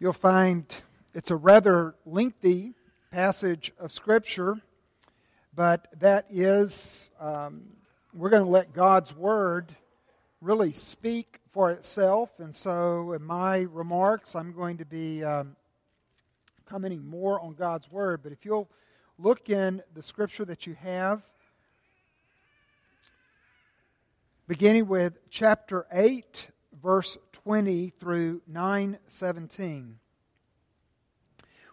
You'll find it's a rather lengthy passage of Scripture, but that is, um, we're going to let God's Word really speak for itself. And so, in my remarks, I'm going to be um, commenting more on God's Word. But if you'll look in the Scripture that you have, beginning with chapter 8, verse 20 through 917.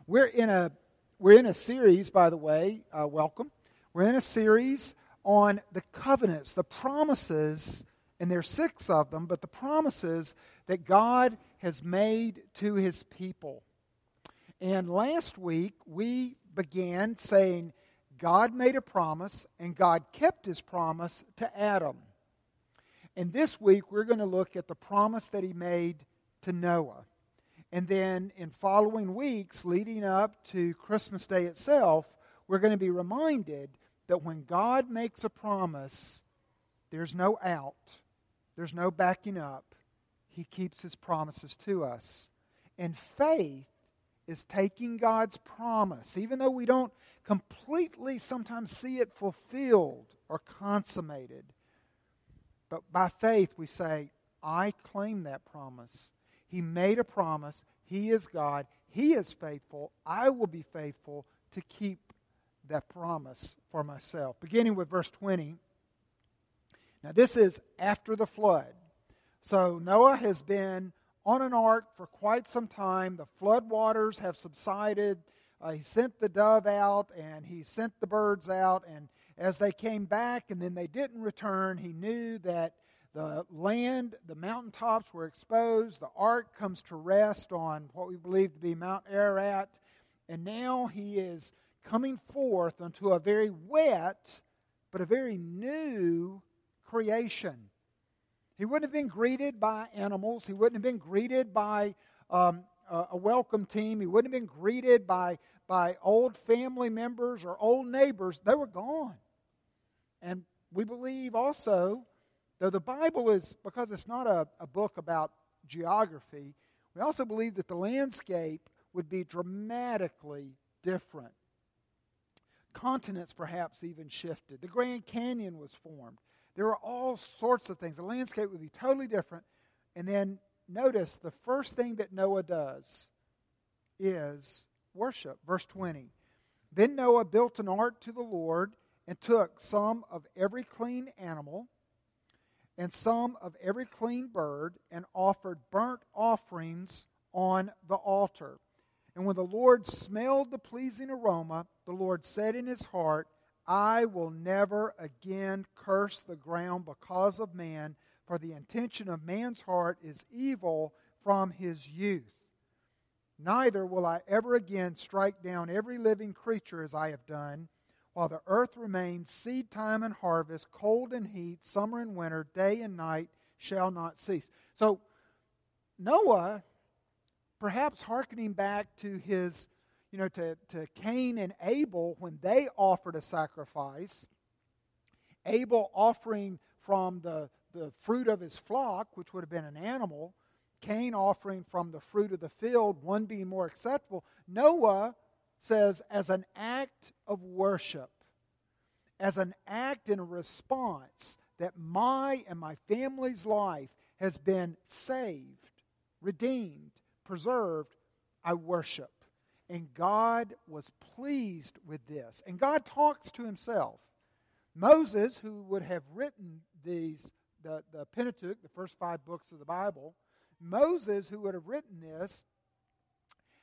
We're in a, we're in a series, by the way, uh, welcome. We're in a series on the covenants, the promises, and there's six of them, but the promises that God has made to his people. And last week we began saying God made a promise and God kept his promise to Adam. And this week, we're going to look at the promise that he made to Noah. And then in following weeks leading up to Christmas Day itself, we're going to be reminded that when God makes a promise, there's no out, there's no backing up. He keeps his promises to us. And faith is taking God's promise, even though we don't completely sometimes see it fulfilled or consummated. But by faith, we say, I claim that promise. He made a promise. He is God. He is faithful. I will be faithful to keep that promise for myself. Beginning with verse 20. Now, this is after the flood. So, Noah has been on an ark for quite some time. The flood waters have subsided. Uh, he sent the dove out and he sent the birds out, and as they came back and then they didn't return, he knew that the land, the mountaintops were exposed. The ark comes to rest on what we believe to be Mount Ararat. And now he is coming forth unto a very wet, but a very new creation. He wouldn't have been greeted by animals. He wouldn't have been greeted by um, a welcome team. He wouldn't have been greeted by, by old family members or old neighbors. They were gone. And we believe also, though the Bible is, because it's not a, a book about geography, we also believe that the landscape would be dramatically different. Continents perhaps even shifted. The Grand Canyon was formed. There were all sorts of things. The landscape would be totally different. And then notice the first thing that Noah does is worship. Verse 20. Then Noah built an ark to the Lord and took some of every clean animal and some of every clean bird and offered burnt offerings on the altar. And when the Lord smelled the pleasing aroma, the Lord said in his heart, I will never again curse the ground because of man, for the intention of man's heart is evil from his youth. Neither will I ever again strike down every living creature as I have done while the earth remains, seed time and harvest, cold and heat, summer and winter, day and night shall not cease. So, Noah, perhaps hearkening back to his, you know, to, to Cain and Abel when they offered a sacrifice, Abel offering from the, the fruit of his flock, which would have been an animal, Cain offering from the fruit of the field, one being more acceptable. Noah says, as an act of worship, as an act a response that my and my family's life has been saved, redeemed, preserved, I worship. And God was pleased with this. And God talks to himself. Moses, who would have written these, the, the Pentateuch, the first five books of the Bible, Moses, who would have written this,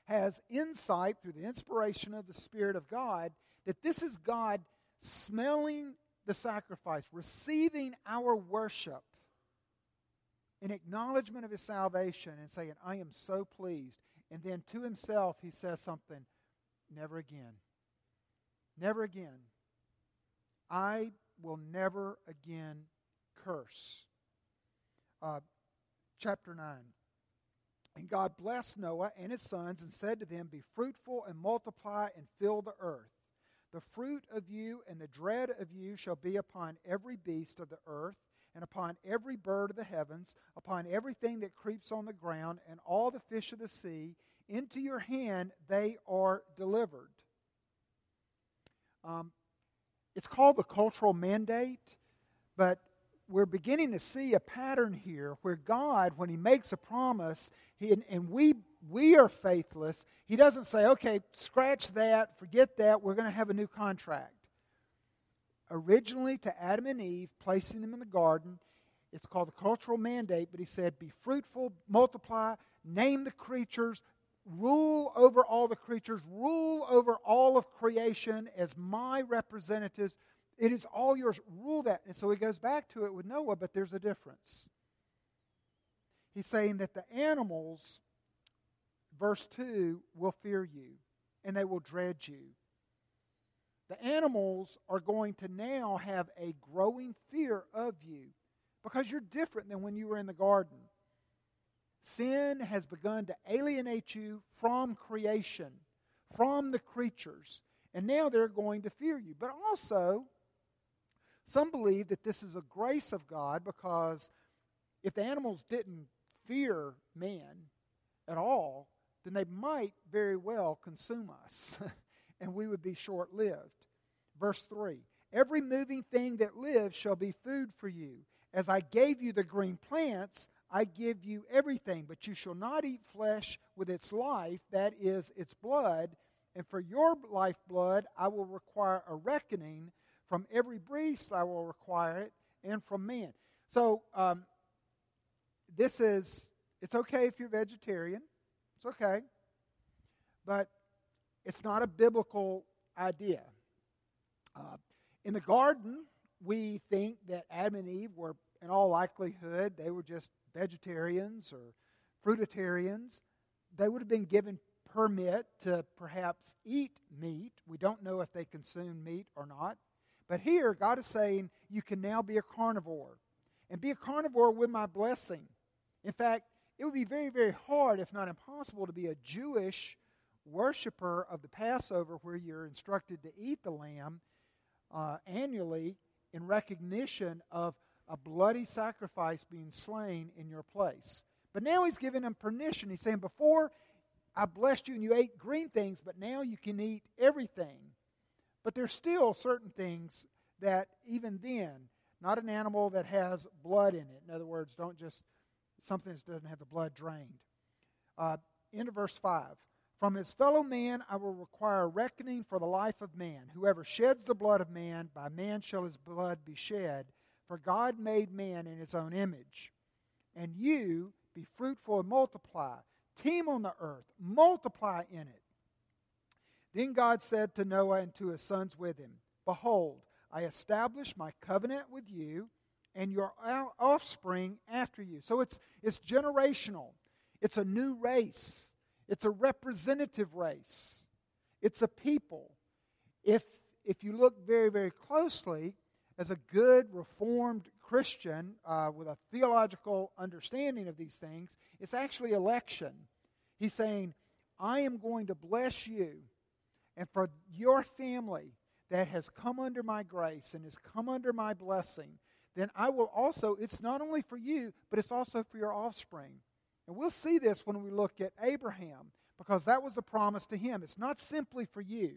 has insight through the inspiration of the Spirit of God that this is God smelling the sacrifice, receiving our worship in acknowledgement of his salvation and saying, I am so pleased. And then to himself, he says something never again. Never again. I will never again curse. Uh, chapter 9. And God blessed Noah and his sons and said to them, Be fruitful and multiply and fill the earth. The fruit of you and the dread of you shall be upon every beast of the earth, and upon every bird of the heavens, upon everything that creeps on the ground, and all the fish of the sea. into your hand they are delivered. Um, it's called the cultural mandate, but we're beginning to see a pattern here where God, when He makes a promise, he, and, and we, we are faithless, He doesn't say, okay, scratch that, forget that, we're going to have a new contract. Originally, to Adam and Eve, placing them in the garden, it's called the cultural mandate, but He said, be fruitful, multiply, name the creatures, rule over all the creatures, rule over all of creation as my representatives it is all yours. Rule that. And so he goes back to it with Noah, but there's a difference. He's saying that the animals, verse 2, will fear you and they will dread you. The animals are going to now have a growing fear of you because you're different than when you were in the garden. Sin has begun to alienate you from creation, from the creatures, and now they're going to fear you. But also, some believe that this is a grace of God because if the animals didn't fear man at all, then they might very well consume us, and we would be short lived. Verse 3 Every moving thing that lives shall be food for you. As I gave you the green plants, I give you everything, but you shall not eat flesh with its life, that is, its blood. And for your lifeblood, I will require a reckoning from every beast I will require it, and from man. So, um, this is, it's okay if you're vegetarian. It's okay. But it's not a biblical idea. Uh, in the garden, we think that Adam and Eve were, in all likelihood, they were just vegetarians or fruitarians. They would have been given permit to perhaps eat meat. We don't know if they consumed meat or not. But here, God is saying you can now be a carnivore and be a carnivore with my blessing. In fact, it would be very, very hard, if not impossible, to be a Jewish worshiper of the Passover where you're instructed to eat the lamb uh, annually in recognition of a bloody sacrifice being slain in your place. But now he's giving them permission. He's saying, Before I blessed you and you ate green things, but now you can eat everything. But there's still certain things that, even then, not an animal that has blood in it. In other words, don't just something that doesn't have the blood drained. Uh, into verse 5. From his fellow man I will require reckoning for the life of man. Whoever sheds the blood of man, by man shall his blood be shed. For God made man in his own image. And you be fruitful and multiply. Teem on the earth, multiply in it. Then God said to Noah and to his sons with him, Behold, I establish my covenant with you and your offspring after you. So it's, it's generational, it's a new race, it's a representative race, it's a people. If, if you look very, very closely, as a good Reformed Christian uh, with a theological understanding of these things, it's actually election. He's saying, I am going to bless you and for your family that has come under my grace and has come under my blessing, then I will also, it's not only for you, but it's also for your offspring. And we'll see this when we look at Abraham, because that was the promise to him. It's not simply for you,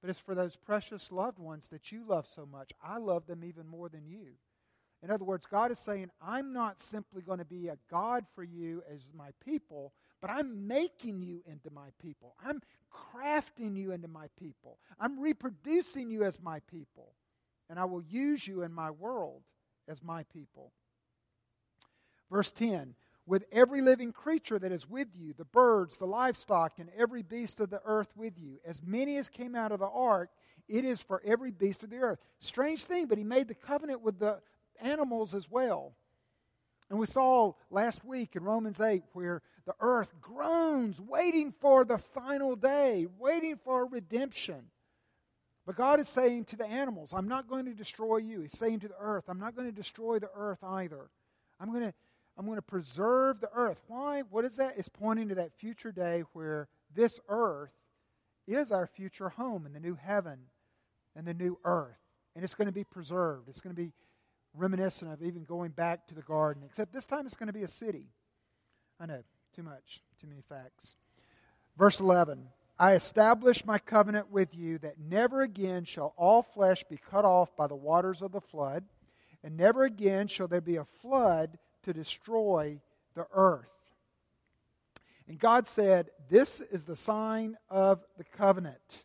but it's for those precious loved ones that you love so much. I love them even more than you. In other words, God is saying, I'm not simply going to be a God for you as my people, but I'm making you into my people. I'm crafting you into my people. I'm reproducing you as my people. And I will use you in my world as my people. Verse 10 With every living creature that is with you, the birds, the livestock, and every beast of the earth with you, as many as came out of the ark, it is for every beast of the earth. Strange thing, but he made the covenant with the animals as well. And we saw last week in Romans 8 where the earth groans, waiting for the final day, waiting for redemption. But God is saying to the animals, I'm not going to destroy you. He's saying to the earth, I'm not going to destroy the earth either. I'm going to, I'm going to preserve the earth. Why? What is that? It's pointing to that future day where this earth is our future home in the new heaven and the new earth. And it's going to be preserved. It's going to be reminiscent of even going back to the garden, except this time it's going to be a city. I know, too much, too many facts. Verse 11 I establish my covenant with you that never again shall all flesh be cut off by the waters of the flood, and never again shall there be a flood to destroy the earth. And God said, This is the sign of the covenant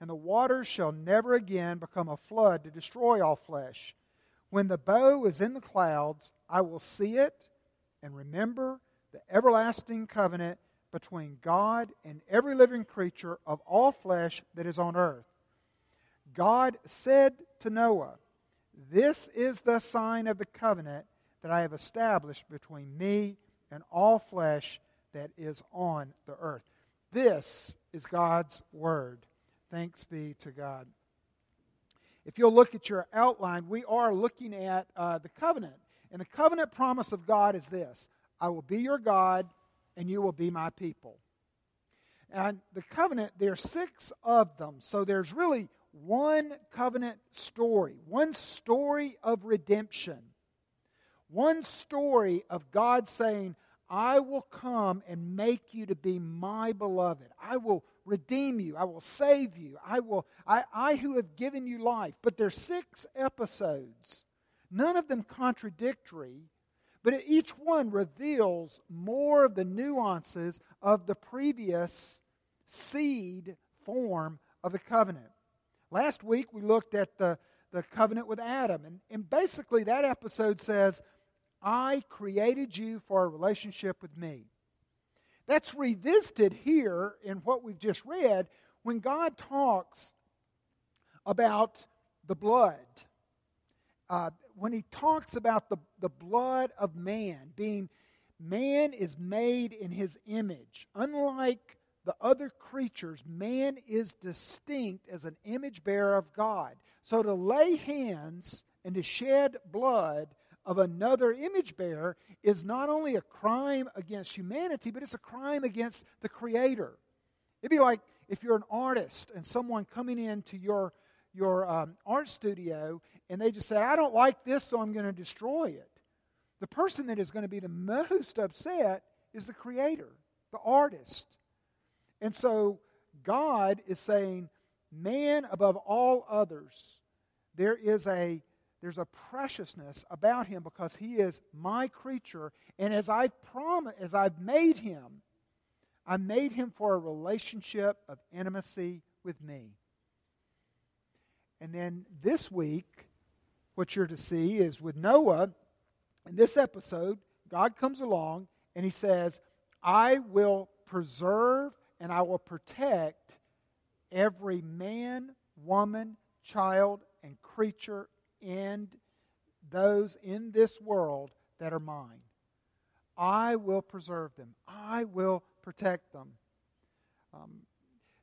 And the waters shall never again become a flood to destroy all flesh. When the bow is in the clouds, I will see it and remember the everlasting covenant between God and every living creature of all flesh that is on earth. God said to Noah, This is the sign of the covenant that I have established between me and all flesh that is on the earth. This is God's word. Thanks be to God. If you'll look at your outline, we are looking at uh, the covenant. And the covenant promise of God is this I will be your God, and you will be my people. And the covenant, there are six of them. So there's really one covenant story, one story of redemption, one story of God saying, I will come and make you to be my beloved. I will redeem you. I will save you. I will I, I who have given you life. But there's six episodes, none of them contradictory, but each one reveals more of the nuances of the previous seed form of the covenant. Last week we looked at the, the covenant with Adam, and, and basically that episode says, I created you for a relationship with me. That's revisited here in what we've just read when God talks about the blood. Uh, when he talks about the, the blood of man being, man is made in his image. Unlike the other creatures, man is distinct as an image bearer of God. So to lay hands and to shed blood of another image bearer is not only a crime against humanity, but it's a crime against the Creator. It'd be like if you're an artist and someone coming into your, your um, art studio and they just say, I don't like this, so I'm going to destroy it. The person that is going to be the most upset is the Creator, the artist. And so God is saying, man above all others, there is a there's a preciousness about him because he is my creature. And as i've promised as i've made him i made him for a relationship of intimacy with me. And then this week what you're to see is with noah in this episode god comes along and he says i will preserve and i will protect every man woman child and creature and those in this world that are mine. I will preserve them. I will protect them. Um,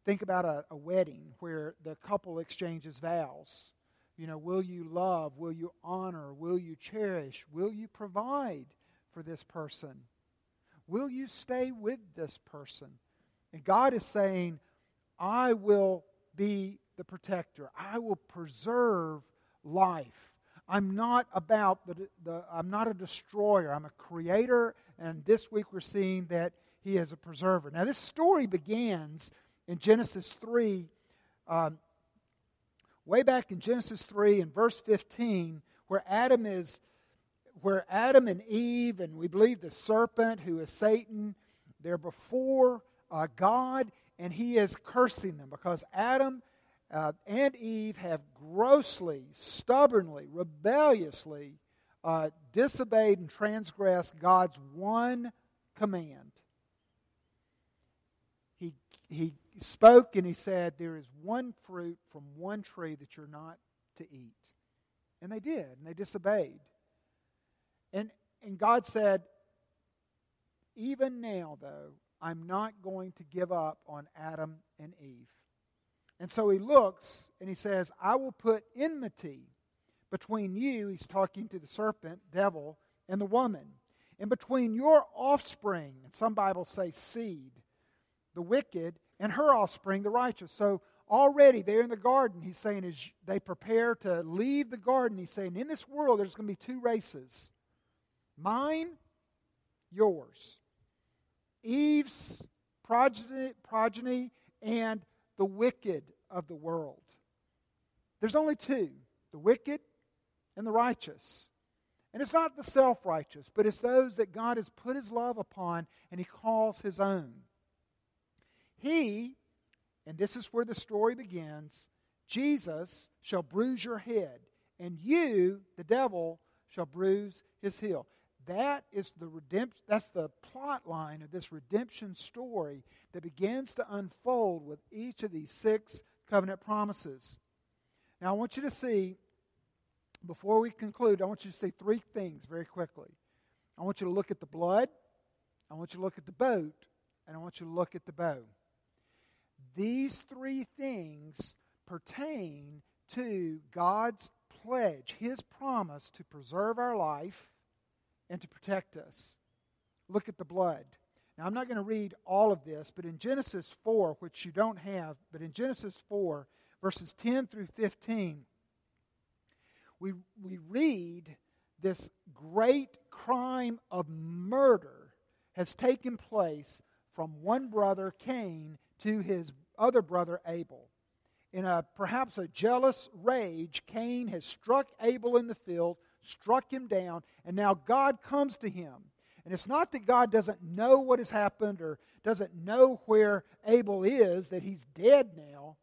think about a, a wedding where the couple exchanges vows. You know, will you love? Will you honor? Will you cherish? Will you provide for this person? Will you stay with this person? And God is saying, I will be the protector. I will preserve life. I'm not about the, the I'm not a destroyer. I'm a creator, and this week we're seeing that he is a preserver. Now, this story begins in Genesis 3, um, way back in Genesis 3 in verse 15, where Adam is, where Adam and Eve, and we believe the serpent who is Satan, they're before uh, God, and he is cursing them because Adam uh, and Eve have grossly, stubbornly, rebelliously uh, disobeyed and transgressed God's one command. He, he spoke and he said, There is one fruit from one tree that you're not to eat. And they did, and they disobeyed. And, and God said, Even now, though, I'm not going to give up on Adam and Eve. And so he looks and he says, I will put enmity between you, he's talking to the serpent, devil, and the woman, and between your offspring, and some Bibles say seed, the wicked, and her offspring, the righteous. So already there in the garden, he's saying, as they prepare to leave the garden, he's saying, in this world, there's going to be two races mine, yours. Eve's progeny, progeny and the wicked of the world. There's only two the wicked and the righteous. And it's not the self righteous, but it's those that God has put his love upon and he calls his own. He, and this is where the story begins Jesus shall bruise your head, and you, the devil, shall bruise his heel. That is the redemption, that's the plot line of this redemption story that begins to unfold with each of these six covenant promises. Now, I want you to see, before we conclude, I want you to see three things very quickly. I want you to look at the blood, I want you to look at the boat, and I want you to look at the bow. These three things pertain to God's pledge, His promise to preserve our life and to protect us. Look at the blood. Now, I'm not going to read all of this, but in Genesis 4, which you don't have, but in Genesis 4, verses 10 through 15, we, we read this great crime of murder has taken place from one brother, Cain, to his other brother, Abel. In a perhaps a jealous rage, Cain has struck Abel in the field, struck him down, and now God comes to him. And it's not that God doesn't know what has happened or doesn't know where Abel is, that he's dead now,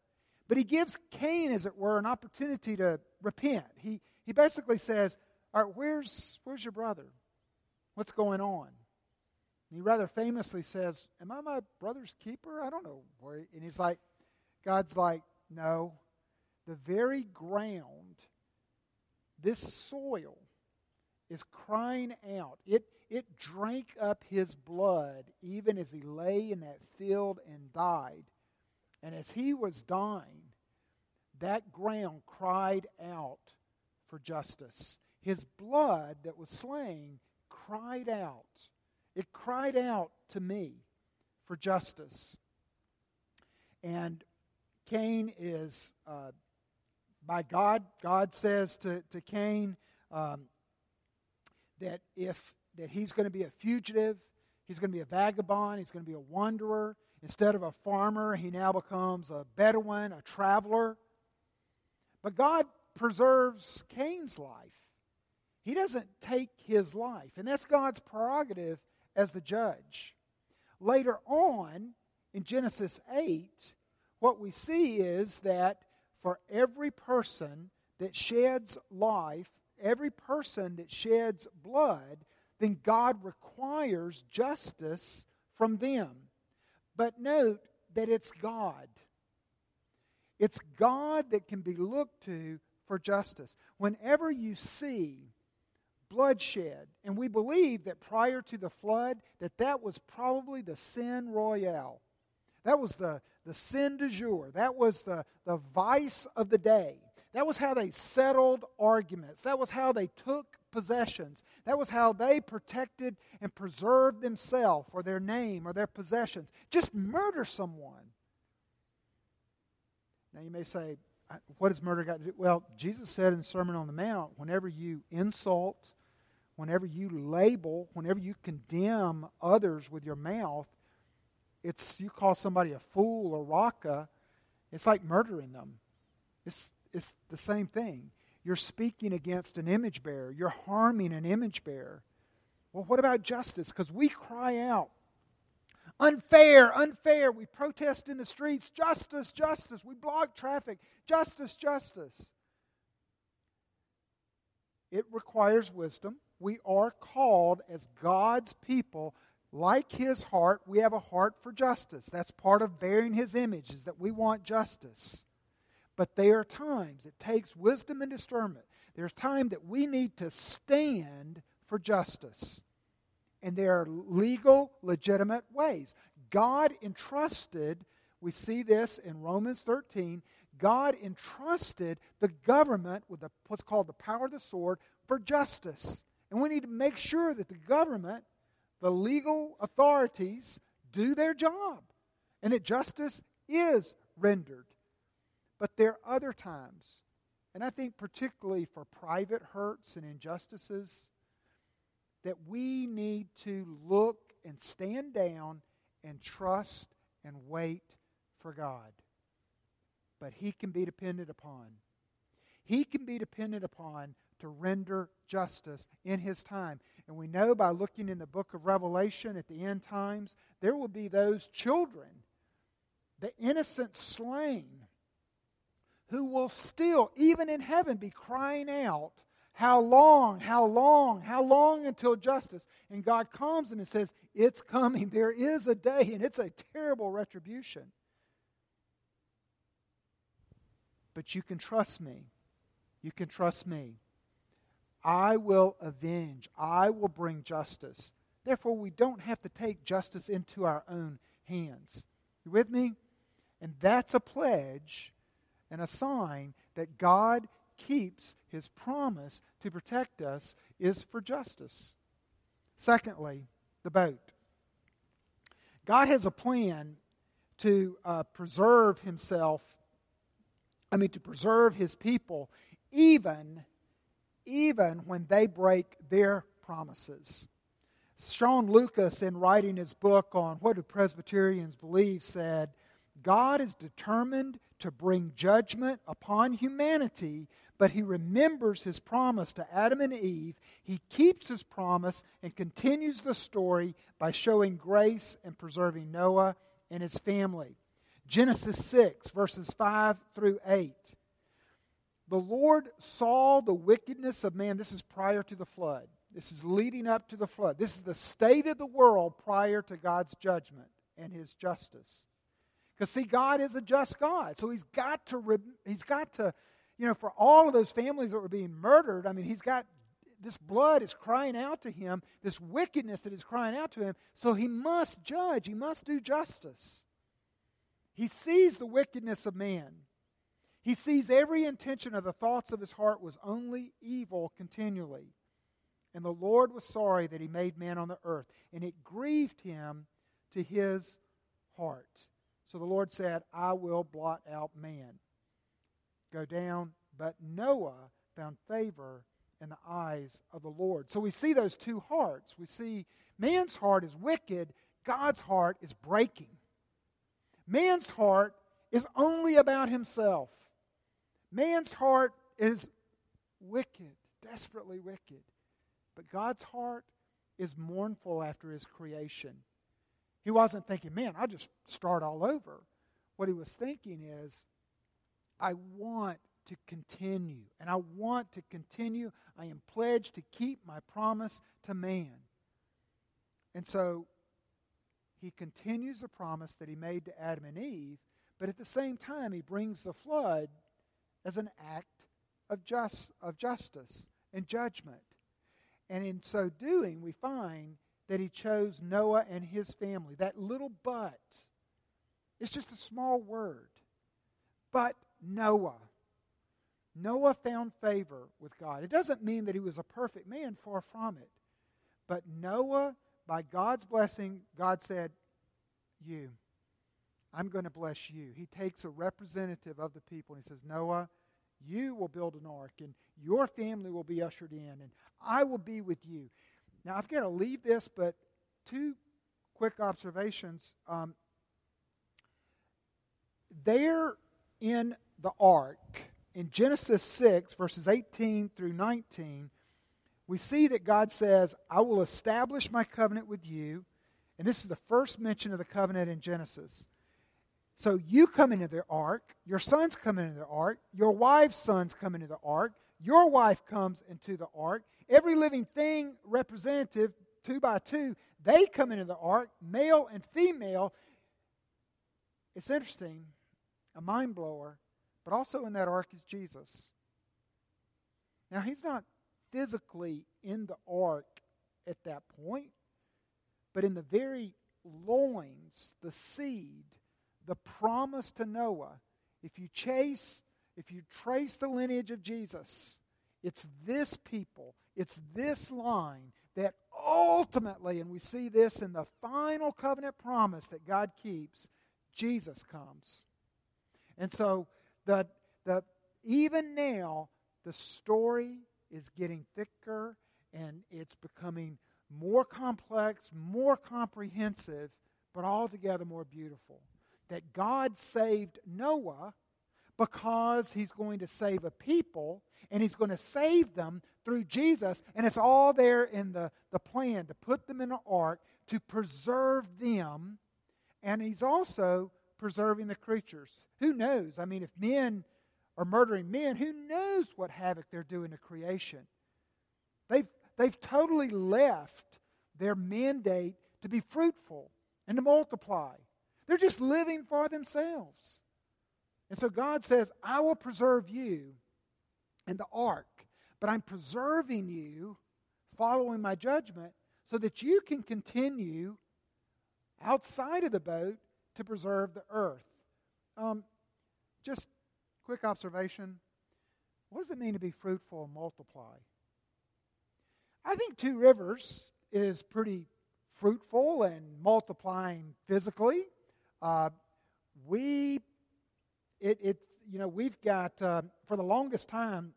but he gives Cain, as it were, an opportunity to repent. He, he basically says, All right, where's, where's your brother? What's going on? And he rather famously says, Am I my brother's keeper? I don't know. And he's like, God's like, No. The very ground this soil is crying out. It, it drank up his blood even as he lay in that field and died. And as he was dying, that ground cried out for justice. His blood that was slain cried out. It cried out to me for justice. And Cain is uh, by God. God says to, to Cain um, that if that he's going to be a fugitive, he's going to be a vagabond, he's going to be a wanderer. Instead of a farmer, he now becomes a Bedouin, a traveler. But God preserves Cain's life. He doesn't take his life, and that's God's prerogative as the judge. Later on, in Genesis 8, what we see is that for every person that sheds life, every person that sheds blood, then God requires justice from them. But note that it's God. It's God that can be looked to for justice. Whenever you see bloodshed, and we believe that prior to the flood that that was probably the sin royale. That was the, the sin du jour. That was the, the vice of the day. That was how they settled arguments. That was how they took possessions. That was how they protected and preserved themselves or their name or their possessions. Just murder someone. Now you may say, what does murder got to do? Well, Jesus said in the Sermon on the Mount, whenever you insult, whenever you label, whenever you condemn others with your mouth, it's you call somebody a fool or raka, it's like murdering them. It's it's the same thing. You're speaking against an image bearer. You're harming an image bearer. Well, what about justice? Because we cry out, unfair, unfair. We protest in the streets, justice, justice. We block traffic, justice, justice. It requires wisdom. We are called as God's people like his heart, we have a heart for justice. That's part of bearing his image, is that we want justice. But there are times it takes wisdom and discernment. There's time that we need to stand for justice. And there are legal, legitimate ways. God entrusted we see this in Romans 13. God entrusted the government with the, what's called the power of the sword for justice. And we need to make sure that the government, the legal authorities, do their job and that justice is rendered. But there are other times, and I think particularly for private hurts and injustices, that we need to look and stand down and trust and wait for God. But He can be depended upon. He can be depended upon to render justice in his time. And we know by looking in the book of Revelation at the end times, there will be those children, the innocent slain, who will still, even in heaven, be crying out, How long, how long, how long until justice? And God calms them and says, It's coming. There is a day, and it's a terrible retribution. But you can trust me. You can trust me. I will avenge, I will bring justice. Therefore, we don't have to take justice into our own hands. You with me? And that's a pledge and a sign that God keeps his promise to protect us is for justice. Secondly, the boat. God has a plan to uh, preserve himself, I mean, to preserve his people, even even when they break their promises. Sean Lucas, in writing his book on what do Presbyterians believe, said, God is determined to bring judgment upon humanity, but he remembers his promise to Adam and Eve. He keeps his promise and continues the story by showing grace and preserving Noah and his family. Genesis 6, verses 5 through 8. The Lord saw the wickedness of man. This is prior to the flood. This is leading up to the flood. This is the state of the world prior to God's judgment and his justice. Because, see, God is a just God. So he's got to, he's got to, you know, for all of those families that were being murdered, I mean, he's got this blood is crying out to him, this wickedness that is crying out to him. So he must judge, he must do justice. He sees the wickedness of man. He sees every intention of the thoughts of his heart was only evil continually. And the Lord was sorry that he made man on the earth, and it grieved him to his heart. So the Lord said, I will blot out man. Go down. But Noah found favor in the eyes of the Lord. So we see those two hearts. We see man's heart is wicked, God's heart is breaking. Man's heart is only about himself. Man's heart is wicked, desperately wicked. But God's heart is mournful after his creation. He wasn't thinking, man, I'll just start all over. What he was thinking is, I want to continue, and I want to continue. I am pledged to keep my promise to man. And so he continues the promise that he made to Adam and Eve, but at the same time, he brings the flood as an act of, just, of justice and judgment. And in so doing, we find that he chose Noah and his family. That little but, it's just a small word. But Noah. Noah found favor with God. It doesn't mean that he was a perfect man, far from it. But Noah, by God's blessing, God said, You, I'm going to bless you. He takes a representative of the people and he says, Noah, you will build an ark and your family will be ushered in and I will be with you. Now, I've got to leave this, but two quick observations. Um, there in the ark, in Genesis 6, verses 18 through 19, we see that God says, I will establish my covenant with you. And this is the first mention of the covenant in Genesis. So you come into the ark, your sons come into the ark, your wife's sons come into the ark, your wife comes into the ark, every living thing representative, two by two, they come into the ark, male and female. It's interesting, a mind blower, but also in that ark is Jesus. Now, he's not physically in the ark at that point, but in the very loins, the seed, the promise to Noah, if you chase, if you trace the lineage of Jesus, it's this people, it's this line that ultimately, and we see this in the final covenant promise that God keeps, Jesus comes. And so the, the even now the story is getting thicker and it's becoming more complex, more comprehensive, but altogether more beautiful. That God saved Noah because he's going to save a people and he's going to save them through Jesus. And it's all there in the, the plan to put them in an ark, to preserve them. And he's also preserving the creatures. Who knows? I mean, if men are murdering men, who knows what havoc they're doing to creation? They've, they've totally left their mandate to be fruitful and to multiply. They're just living for themselves. And so God says, I will preserve you in the ark, but I'm preserving you following my judgment so that you can continue outside of the boat to preserve the earth. Um, just quick observation. What does it mean to be fruitful and multiply? I think Two Rivers is pretty fruitful and multiplying physically. Uh, we, it, it, you know, we've got, uh, for the longest time,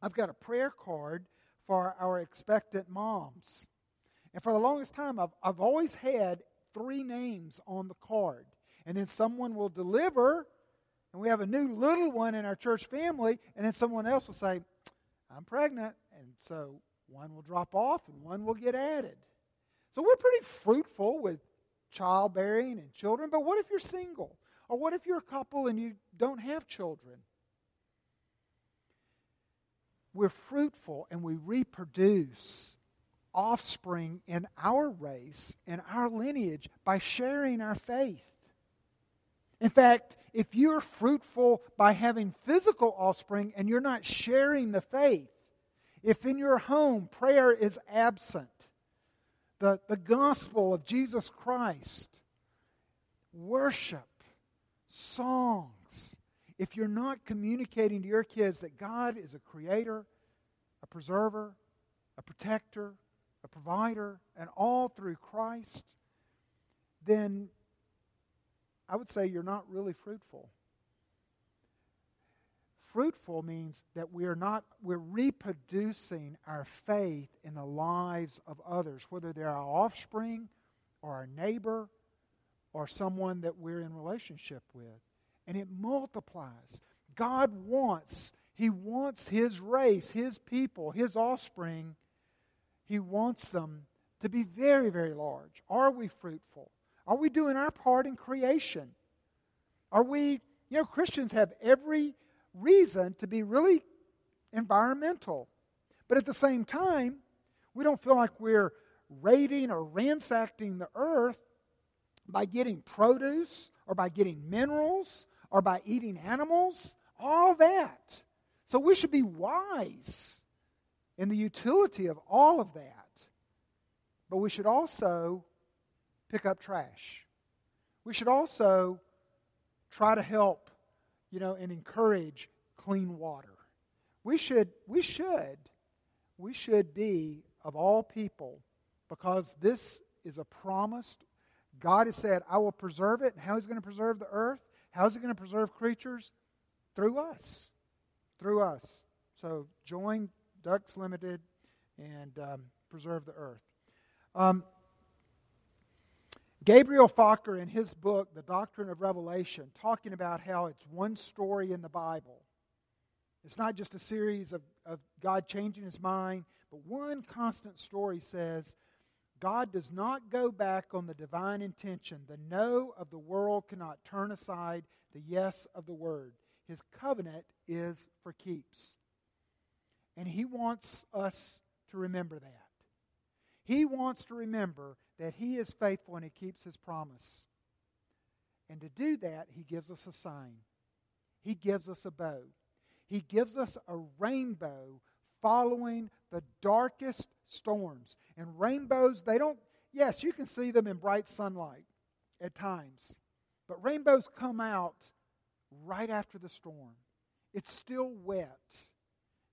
I've got a prayer card for our expectant moms. And for the longest time, I've, I've always had three names on the card. And then someone will deliver, and we have a new little one in our church family, and then someone else will say, I'm pregnant. And so one will drop off and one will get added. So we're pretty fruitful with childbearing and children, but what if you're single? Or what if you're a couple and you don't have children? We're fruitful and we reproduce offspring in our race, in our lineage, by sharing our faith. In fact, if you're fruitful by having physical offspring and you're not sharing the faith, if in your home prayer is absent, the, the gospel of Jesus Christ, worship, songs, if you're not communicating to your kids that God is a creator, a preserver, a protector, a provider, and all through Christ, then I would say you're not really fruitful fruitful means that we are not we're reproducing our faith in the lives of others whether they're our offspring or our neighbor or someone that we're in relationship with. And it multiplies. God wants he wants his race his people his offspring he wants them to be very very large. Are we fruitful? Are we doing our part in creation? Are we you know christians have every reason to be really environmental. But at the same time, we don't feel like we're raiding or ransacking the earth by getting produce or by getting minerals or by eating animals, all that. So we should be wise in the utility of all of that. But we should also pick up trash. We should also try to help you know, and encourage clean water. We should, we should, we should be of all people because this is a promised. God has said, I will preserve it. And how is He going to preserve the earth? How is it going to preserve creatures? Through us. Through us. So join Ducks Unlimited and um, preserve the earth. Um, Gabriel Fackre, in his book, The Doctrine of Revelation, talking about how it's one story in the Bible. It's not just a series of, of God changing his mind, but one constant story says God does not go back on the divine intention. The no of the world cannot turn aside the yes of the word. His covenant is for keeps. And he wants us to remember that. He wants to remember that He is faithful and He keeps His promise. And to do that, He gives us a sign. He gives us a bow. He gives us a rainbow following the darkest storms. And rainbows, they don't, yes, you can see them in bright sunlight at times. But rainbows come out right after the storm. It's still wet,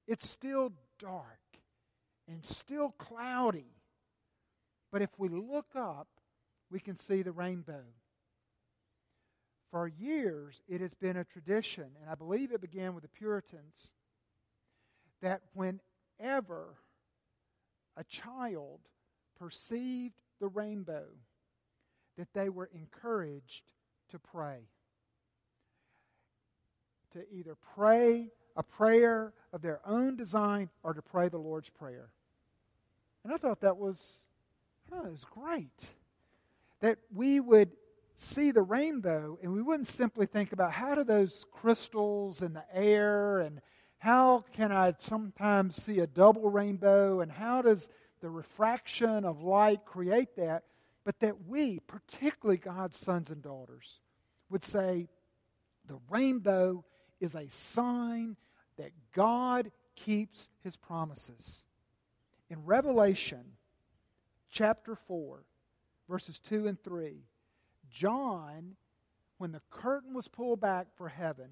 it's still dark, and still cloudy. But if we look up, we can see the rainbow. For years, it has been a tradition, and I believe it began with the Puritans, that whenever a child perceived the rainbow, that they were encouraged to pray. To either pray a prayer of their own design or to pray the Lord's Prayer. And I thought that was, oh, that was great. That we would see the rainbow and we wouldn't simply think about how do those crystals in the air and how can I sometimes see a double rainbow and how does the refraction of light create that, but that we, particularly God's sons and daughters, would say the rainbow is a sign that God keeps his promises. In Revelation chapter 4, verses 2 and 3, John, when the curtain was pulled back for heaven,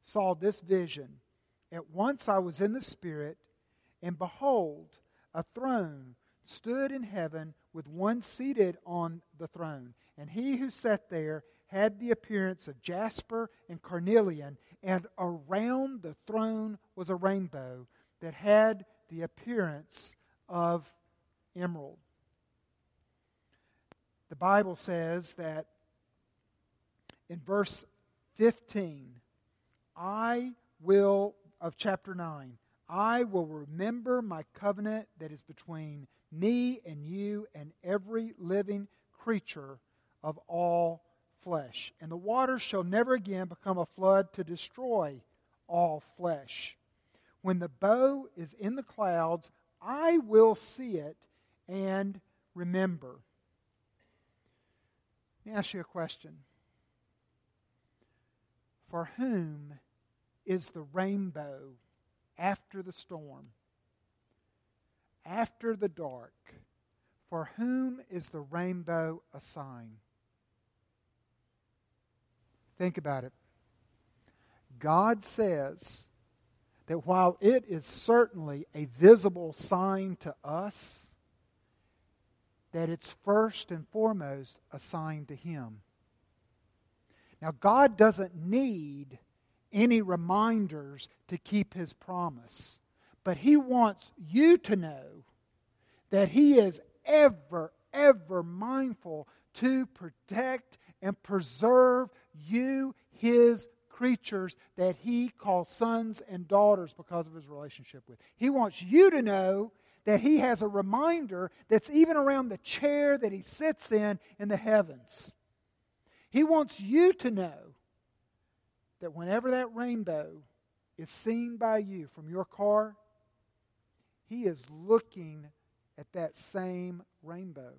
saw this vision. At once I was in the Spirit, and behold, a throne stood in heaven with one seated on the throne. And he who sat there had the appearance of jasper and carnelian, and around the throne was a rainbow that had the appearance of emerald. The Bible says that in verse 15, I will, of chapter 9, I will remember my covenant that is between me and you and every living creature of all flesh. And the waters shall never again become a flood to destroy all flesh. When the bow is in the clouds, I will see it and remember. Let me ask you a question. For whom is the rainbow after the storm? After the dark, for whom is the rainbow a sign? Think about it. God says that while it is certainly a visible sign to us, that it's first and foremost assigned to Him. Now, God doesn't need any reminders to keep his promise, but he wants you to know that he is ever, ever mindful to protect and preserve you, his creatures that he calls sons and daughters because of his relationship with. He wants you to know that he has a reminder that's even around the chair that he sits in in the heavens. He wants you to know that whenever that rainbow is seen by you from your car, He is looking at that same rainbow.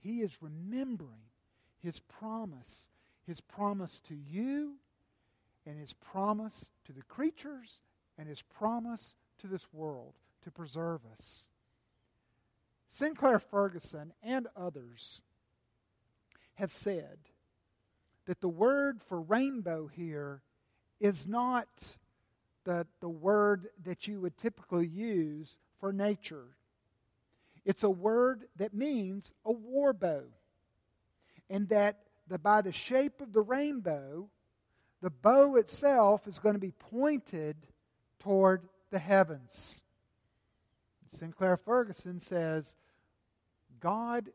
He is remembering His promise, His promise to you, and His promise to the creatures, and His promise to this world to preserve us. Sinclair Ferguson and others have said that the word for rainbow here is not the, the word that you would typically use for nature. It's a word that means a war bow. And that the, by the shape of the rainbow, the bow itself is going to be pointed toward the heavens. Sinclair Ferguson says, God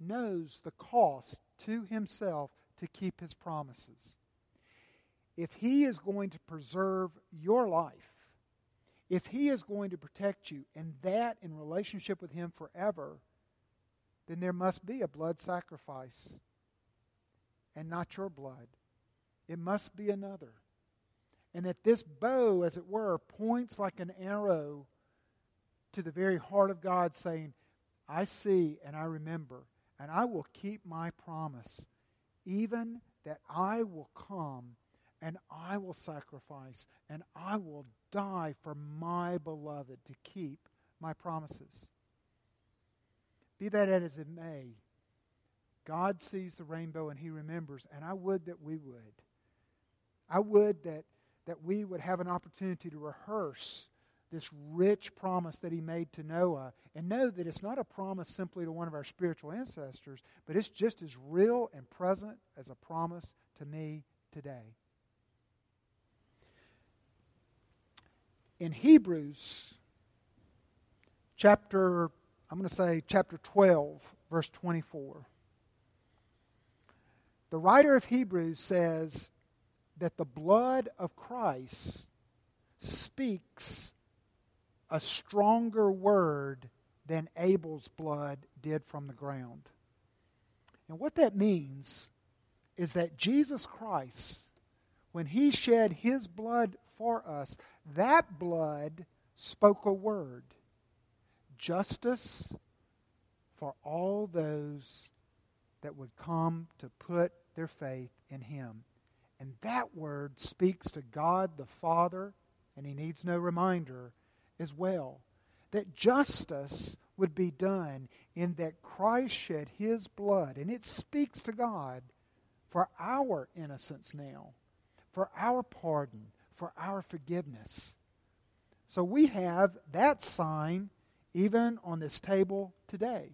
knows the cost to himself to keep his promises. If he is going to preserve your life, if he is going to protect you, and that in relationship with him forever, then there must be a blood sacrifice and not your blood. It must be another. And that this bow, as it were, points like an arrow to the very heart of God, saying, I see and I remember, and I will keep my promise even that I will come and I will sacrifice and I will die for my beloved to keep my promises. Be that as it may, God sees the rainbow and he remembers, and I would that we would. I would that, that we would have an opportunity to rehearse this rich promise that he made to Noah and know that it's not a promise simply to one of our spiritual ancestors, but it's just as real and present as a promise to me today. In Hebrews chapter, I'm going to say chapter 12, verse 24, the writer of Hebrews says that the blood of Christ speaks a stronger word than Abel's blood did from the ground. And what that means is that Jesus Christ, when he shed his blood for us, that blood spoke a word justice for all those that would come to put their faith in him. And that word speaks to God the Father, and he needs no reminder as well. That justice would be done in that Christ shed his blood, and it speaks to God for our innocence now, for our pardon, for our forgiveness. So we have that sign even on this table today.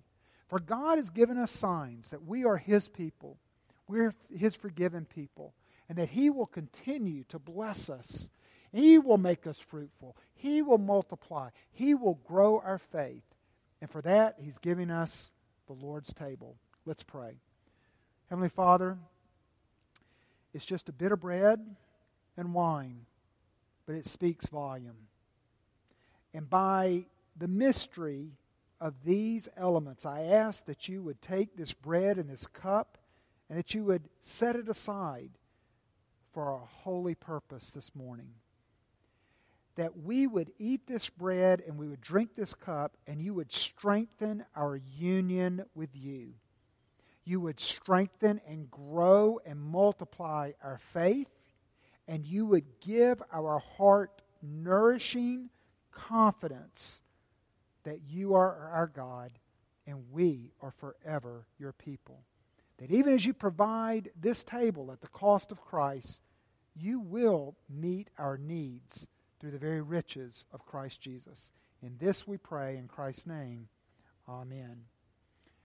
For God has given us signs that we are His people, we're His forgiven people, and that He will continue to bless us he will make us fruitful. He will multiply. He will grow our faith. And for that, He's giving us the Lord's table. Let's pray. Heavenly Father, it's just a bit of bread and wine, but it speaks volume. And by the mystery of these elements, I ask that you would take this bread and this cup and that you would set it aside for a holy purpose this morning that we would eat this bread and we would drink this cup, and you would strengthen our union with you. You would strengthen and grow and multiply our faith, and you would give our heart nourishing confidence that you are our God and we are forever your people. That even as you provide this table at the cost of Christ, you will meet our needs through the very riches of Christ Jesus. In this we pray in Christ's name. Amen.